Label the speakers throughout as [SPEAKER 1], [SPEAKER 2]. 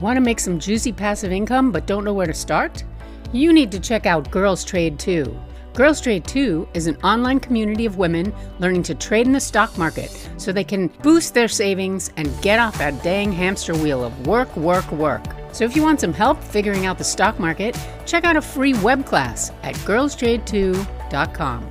[SPEAKER 1] Want to make some juicy passive income but don't know where to start? You need to check out Girls Trade 2. Girls Trade 2 is an online community of women learning to trade in the stock market so they can boost their savings and get off that dang hamster wheel of work, work, work. So if you want some help figuring out the stock market, check out a free web class at girlstrade2.com.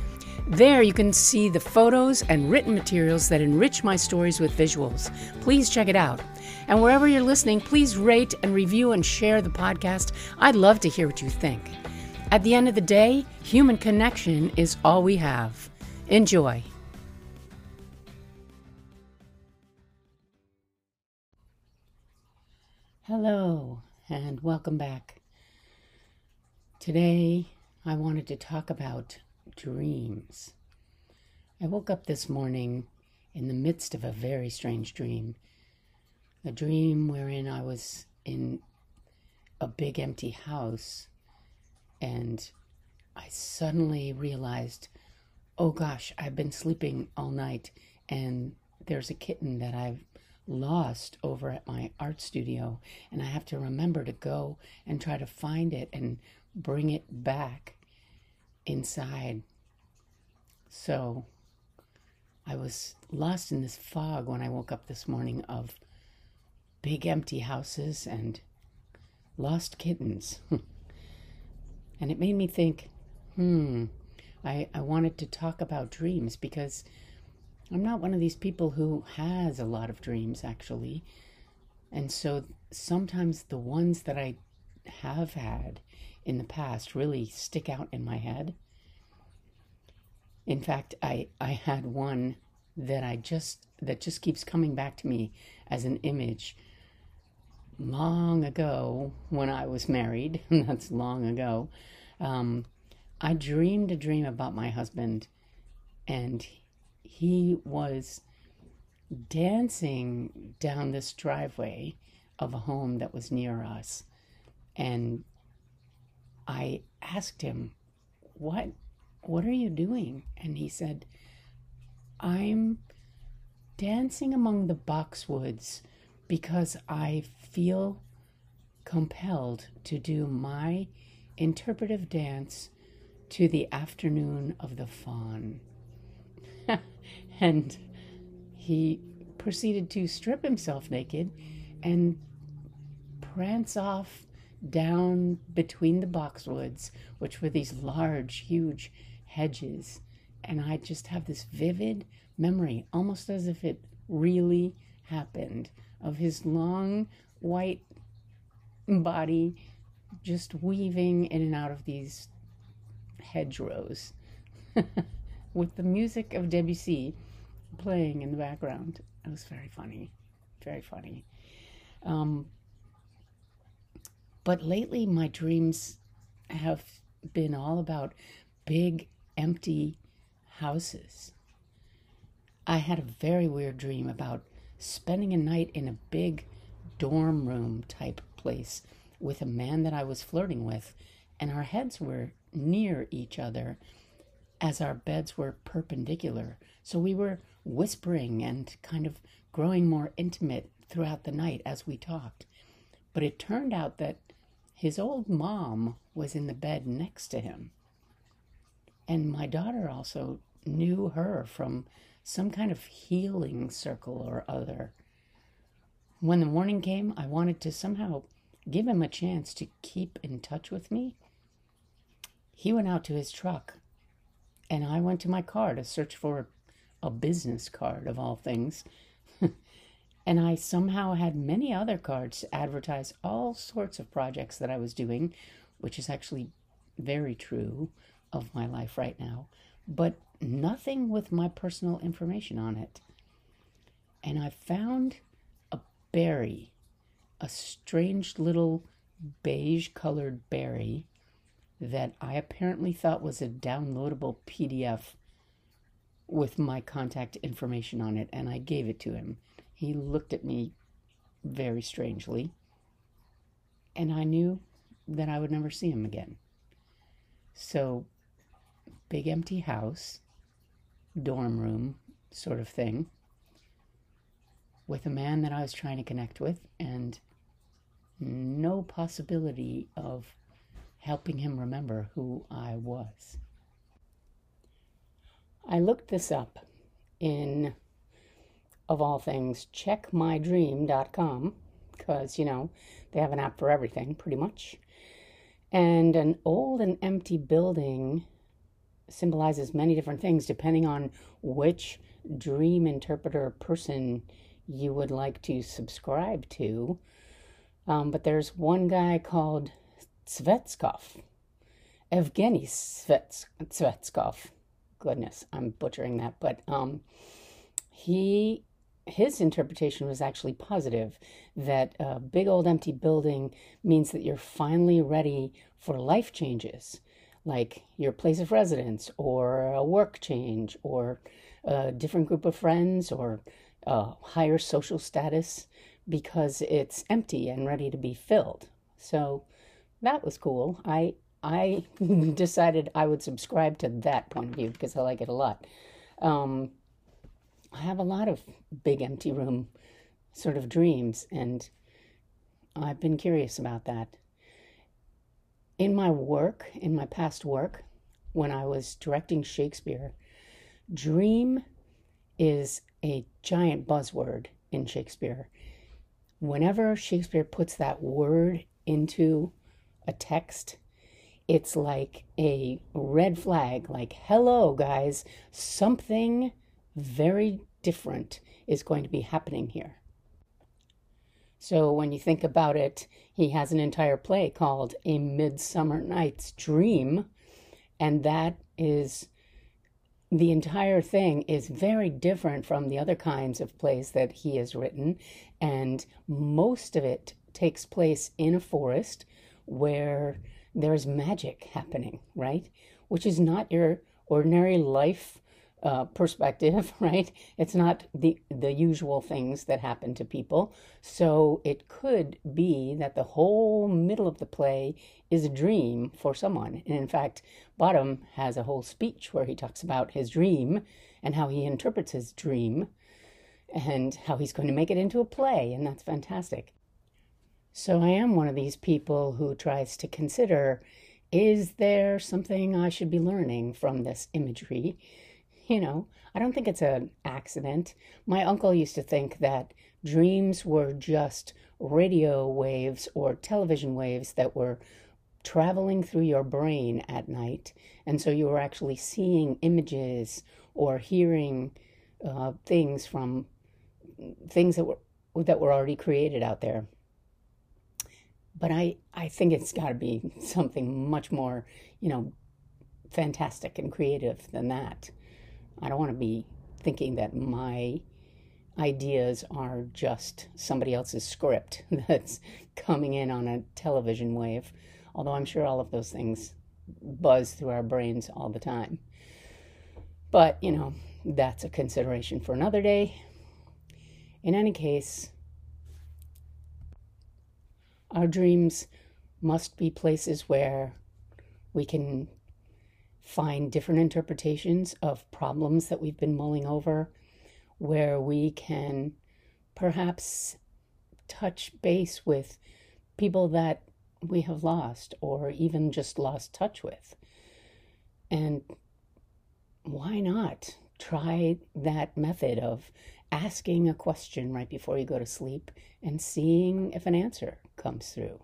[SPEAKER 1] There you can see the photos and written materials that enrich my stories with visuals. Please check it out. And wherever you're listening, please rate and review and share the podcast. I'd love to hear what you think. At the end of the day, human connection is all we have. Enjoy. Hello, and welcome back. Today, I wanted to talk about dreams. I woke up this morning in the midst of a very strange dream. A dream wherein I was in a big empty house and I suddenly realized, oh gosh, I've been sleeping all night and there's a kitten that I've lost over at my art studio and I have to remember to go and try to find it and bring it back inside. So I was lost in this fog when I woke up this morning of big empty houses and lost kittens. and it made me think, hmm, I, I wanted to talk about dreams because I'm not one of these people who has a lot of dreams, actually. And so sometimes the ones that I have had in the past really stick out in my head. In fact, I, I had one that I just that just keeps coming back to me as an image long ago when I was married. That's long ago. Um, I dreamed a dream about my husband, and he was dancing down this driveway of a home that was near us. And I asked him, "What what are you doing?" And he said, "I'm dancing among the boxwoods because I feel compelled to do my interpretive dance to the afternoon of the faun." and he proceeded to strip himself naked and prance off down between the boxwoods, which were these large, huge hedges. And I just have this vivid memory, almost as if it really happened, of his long white body just weaving in and out of these hedgerows with the music of Debussy playing in the background. It was very funny, very funny. Um, but lately, my dreams have been all about big, empty houses. I had a very weird dream about spending a night in a big dorm room type place with a man that I was flirting with, and our heads were near each other as our beds were perpendicular. So we were whispering and kind of growing more intimate throughout the night as we talked. But it turned out that his old mom was in the bed next to him. And my daughter also knew her from some kind of healing circle or other. When the morning came, I wanted to somehow give him a chance to keep in touch with me. He went out to his truck, and I went to my car to search for a business card of all things. And I somehow had many other cards to advertise all sorts of projects that I was doing, which is actually very true of my life right now. but nothing with my personal information on it. And I found a berry, a strange little beige colored berry that I apparently thought was a downloadable PDF with my contact information on it, and I gave it to him. He looked at me very strangely, and I knew that I would never see him again. So, big empty house, dorm room sort of thing, with a man that I was trying to connect with, and no possibility of helping him remember who I was. I looked this up in, of all things, checkmydream.com because, you know, they have an app for everything pretty much. And an old and empty building symbolizes many different things depending on which dream interpreter person you would like to subscribe to. Um, but there's one guy called Svetskov, Evgeny Svets- Svetskov. Goodness, I'm butchering that, but um, he his interpretation was actually positive that a big old empty building means that you're finally ready for life changes like your place of residence or a work change or a different group of friends or a higher social status because it's empty and ready to be filled. So that was cool. I i decided i would subscribe to that point of view because i like it a lot. Um, I have a lot of big empty room sort of dreams, and I've been curious about that. In my work, in my past work, when I was directing Shakespeare, dream is a giant buzzword in Shakespeare. Whenever Shakespeare puts that word into a text, it's like a red flag, like, hello, guys, something very different is going to be happening here. So when you think about it, he has an entire play called A Midsummer Night's Dream, and that is the entire thing is very different from the other kinds of plays that he has written, and most of it takes place in a forest where there's magic happening, right? Which is not your ordinary life uh, perspective, right? It's not the the usual things that happen to people. So it could be that the whole middle of the play is a dream for someone. And in fact, Bottom has a whole speech where he talks about his dream and how he interprets his dream and how he's going to make it into a play, and that's fantastic. So I am one of these people who tries to consider is there something I should be learning from this imagery? You know, I don't think it's an accident. My uncle used to think that dreams were just radio waves or television waves that were traveling through your brain at night. And so you were actually seeing images or hearing uh, things from things that were that were already created out there. But I, I think it's got to be something much more, you know, fantastic and creative than that. I don't want to be thinking that my ideas are just somebody else's script that's coming in on a television wave, although I'm sure all of those things buzz through our brains all the time. But, you know, that's a consideration for another day. In any case, our dreams must be places where we can find different interpretations of problems that we've been mulling over, where we can perhaps touch base with people that we have lost or even just lost touch with. And why not try that method of asking a question right before you go to sleep and seeing if an answer comes through?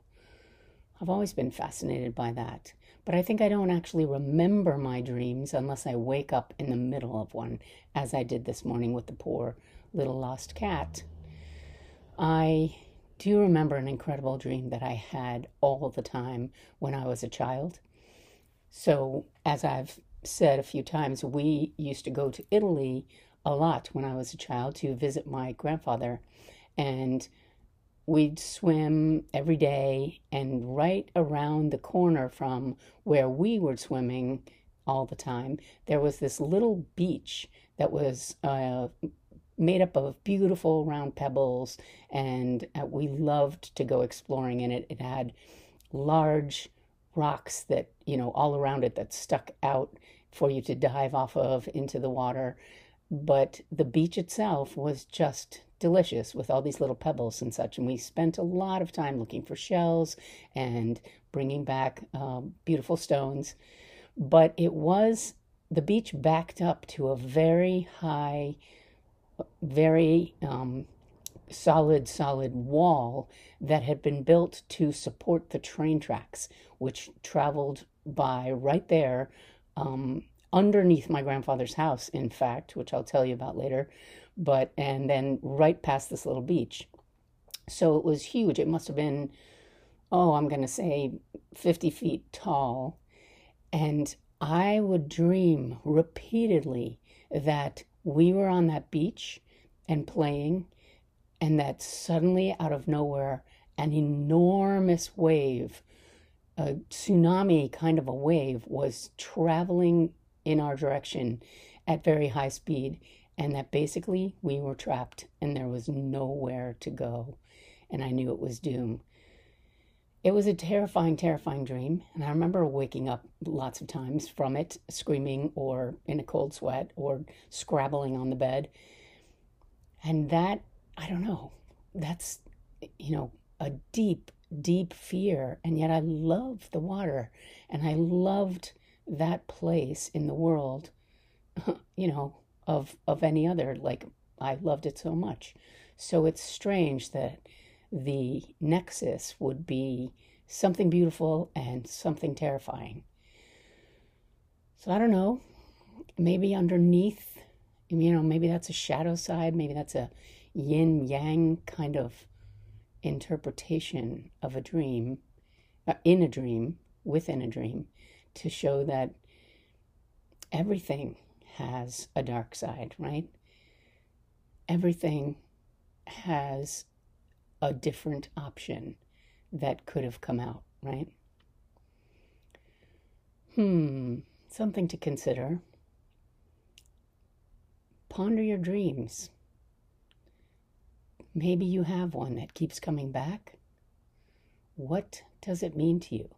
[SPEAKER 1] I've always been fascinated by that. But I think I don't actually remember my dreams unless I wake up in the middle of one, as I did this morning with the poor little lost cat. I do remember an incredible dream that I had all the time when I was a child. So, as I've said a few times, we used to go to Italy a lot when I was a child to visit my grandfather. And we'd swim every day. And right around the corner from where we were swimming all the time, there was this little beach that was uh, made up of beautiful round pebbles. And uh, we loved to go exploring in it. It had large rocks that, you know, all around it that stuck out for you to dive off of into the water. But the beach itself was just delicious with all these little pebbles and such. And we spent a lot of time looking for shells and bringing back um, beautiful stones. But it was the beach backed up to a very high, very um, solid, solid wall that had been built to support the train tracks, which traveled by right there um, underneath my grandfather's house, in fact, which I'll tell you about later, but and then right past this little beach. So it was huge. It must have been, oh, I'm going to say 50 feet tall. And I would dream repeatedly that we were on that beach and playing, and that suddenly out of nowhere, an enormous wave, a tsunami kind of a wave, was traveling in our direction at very high speed, and that basically we were trapped and there was nowhere to go. And I knew it was doom. It was a terrifying, terrifying dream. And I remember waking up lots of times from it, screaming or in a cold sweat or scrabbling on the bed. And that, I don't know, that's, you know, a deep, deep fear. And yet I loved the water and I loved that place in the world, you know, of of any other. Like I loved it so much. So it's strange that the nexus would be something beautiful and something terrifying. So I don't know. Maybe underneath, you know, maybe that's a shadow side, maybe that's a yin yang kind of interpretation of a dream, uh, in a dream, within a dream, to show that everything has a dark side, right? Everything has a different option that could have come out, right? Hmm, something to consider. Ponder your dreams. Maybe you have one that keeps coming back. What does it mean to you?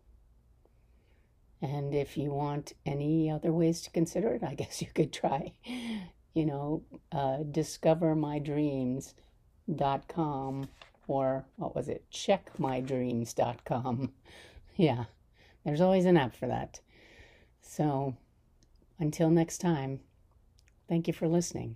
[SPEAKER 1] And if you want any other ways to consider it, I guess you could try, you know, uh, discovermydreams.com or what was it? Checkmydreams.com. Yeah, there's always an app for that. So until next time, thank you for listening.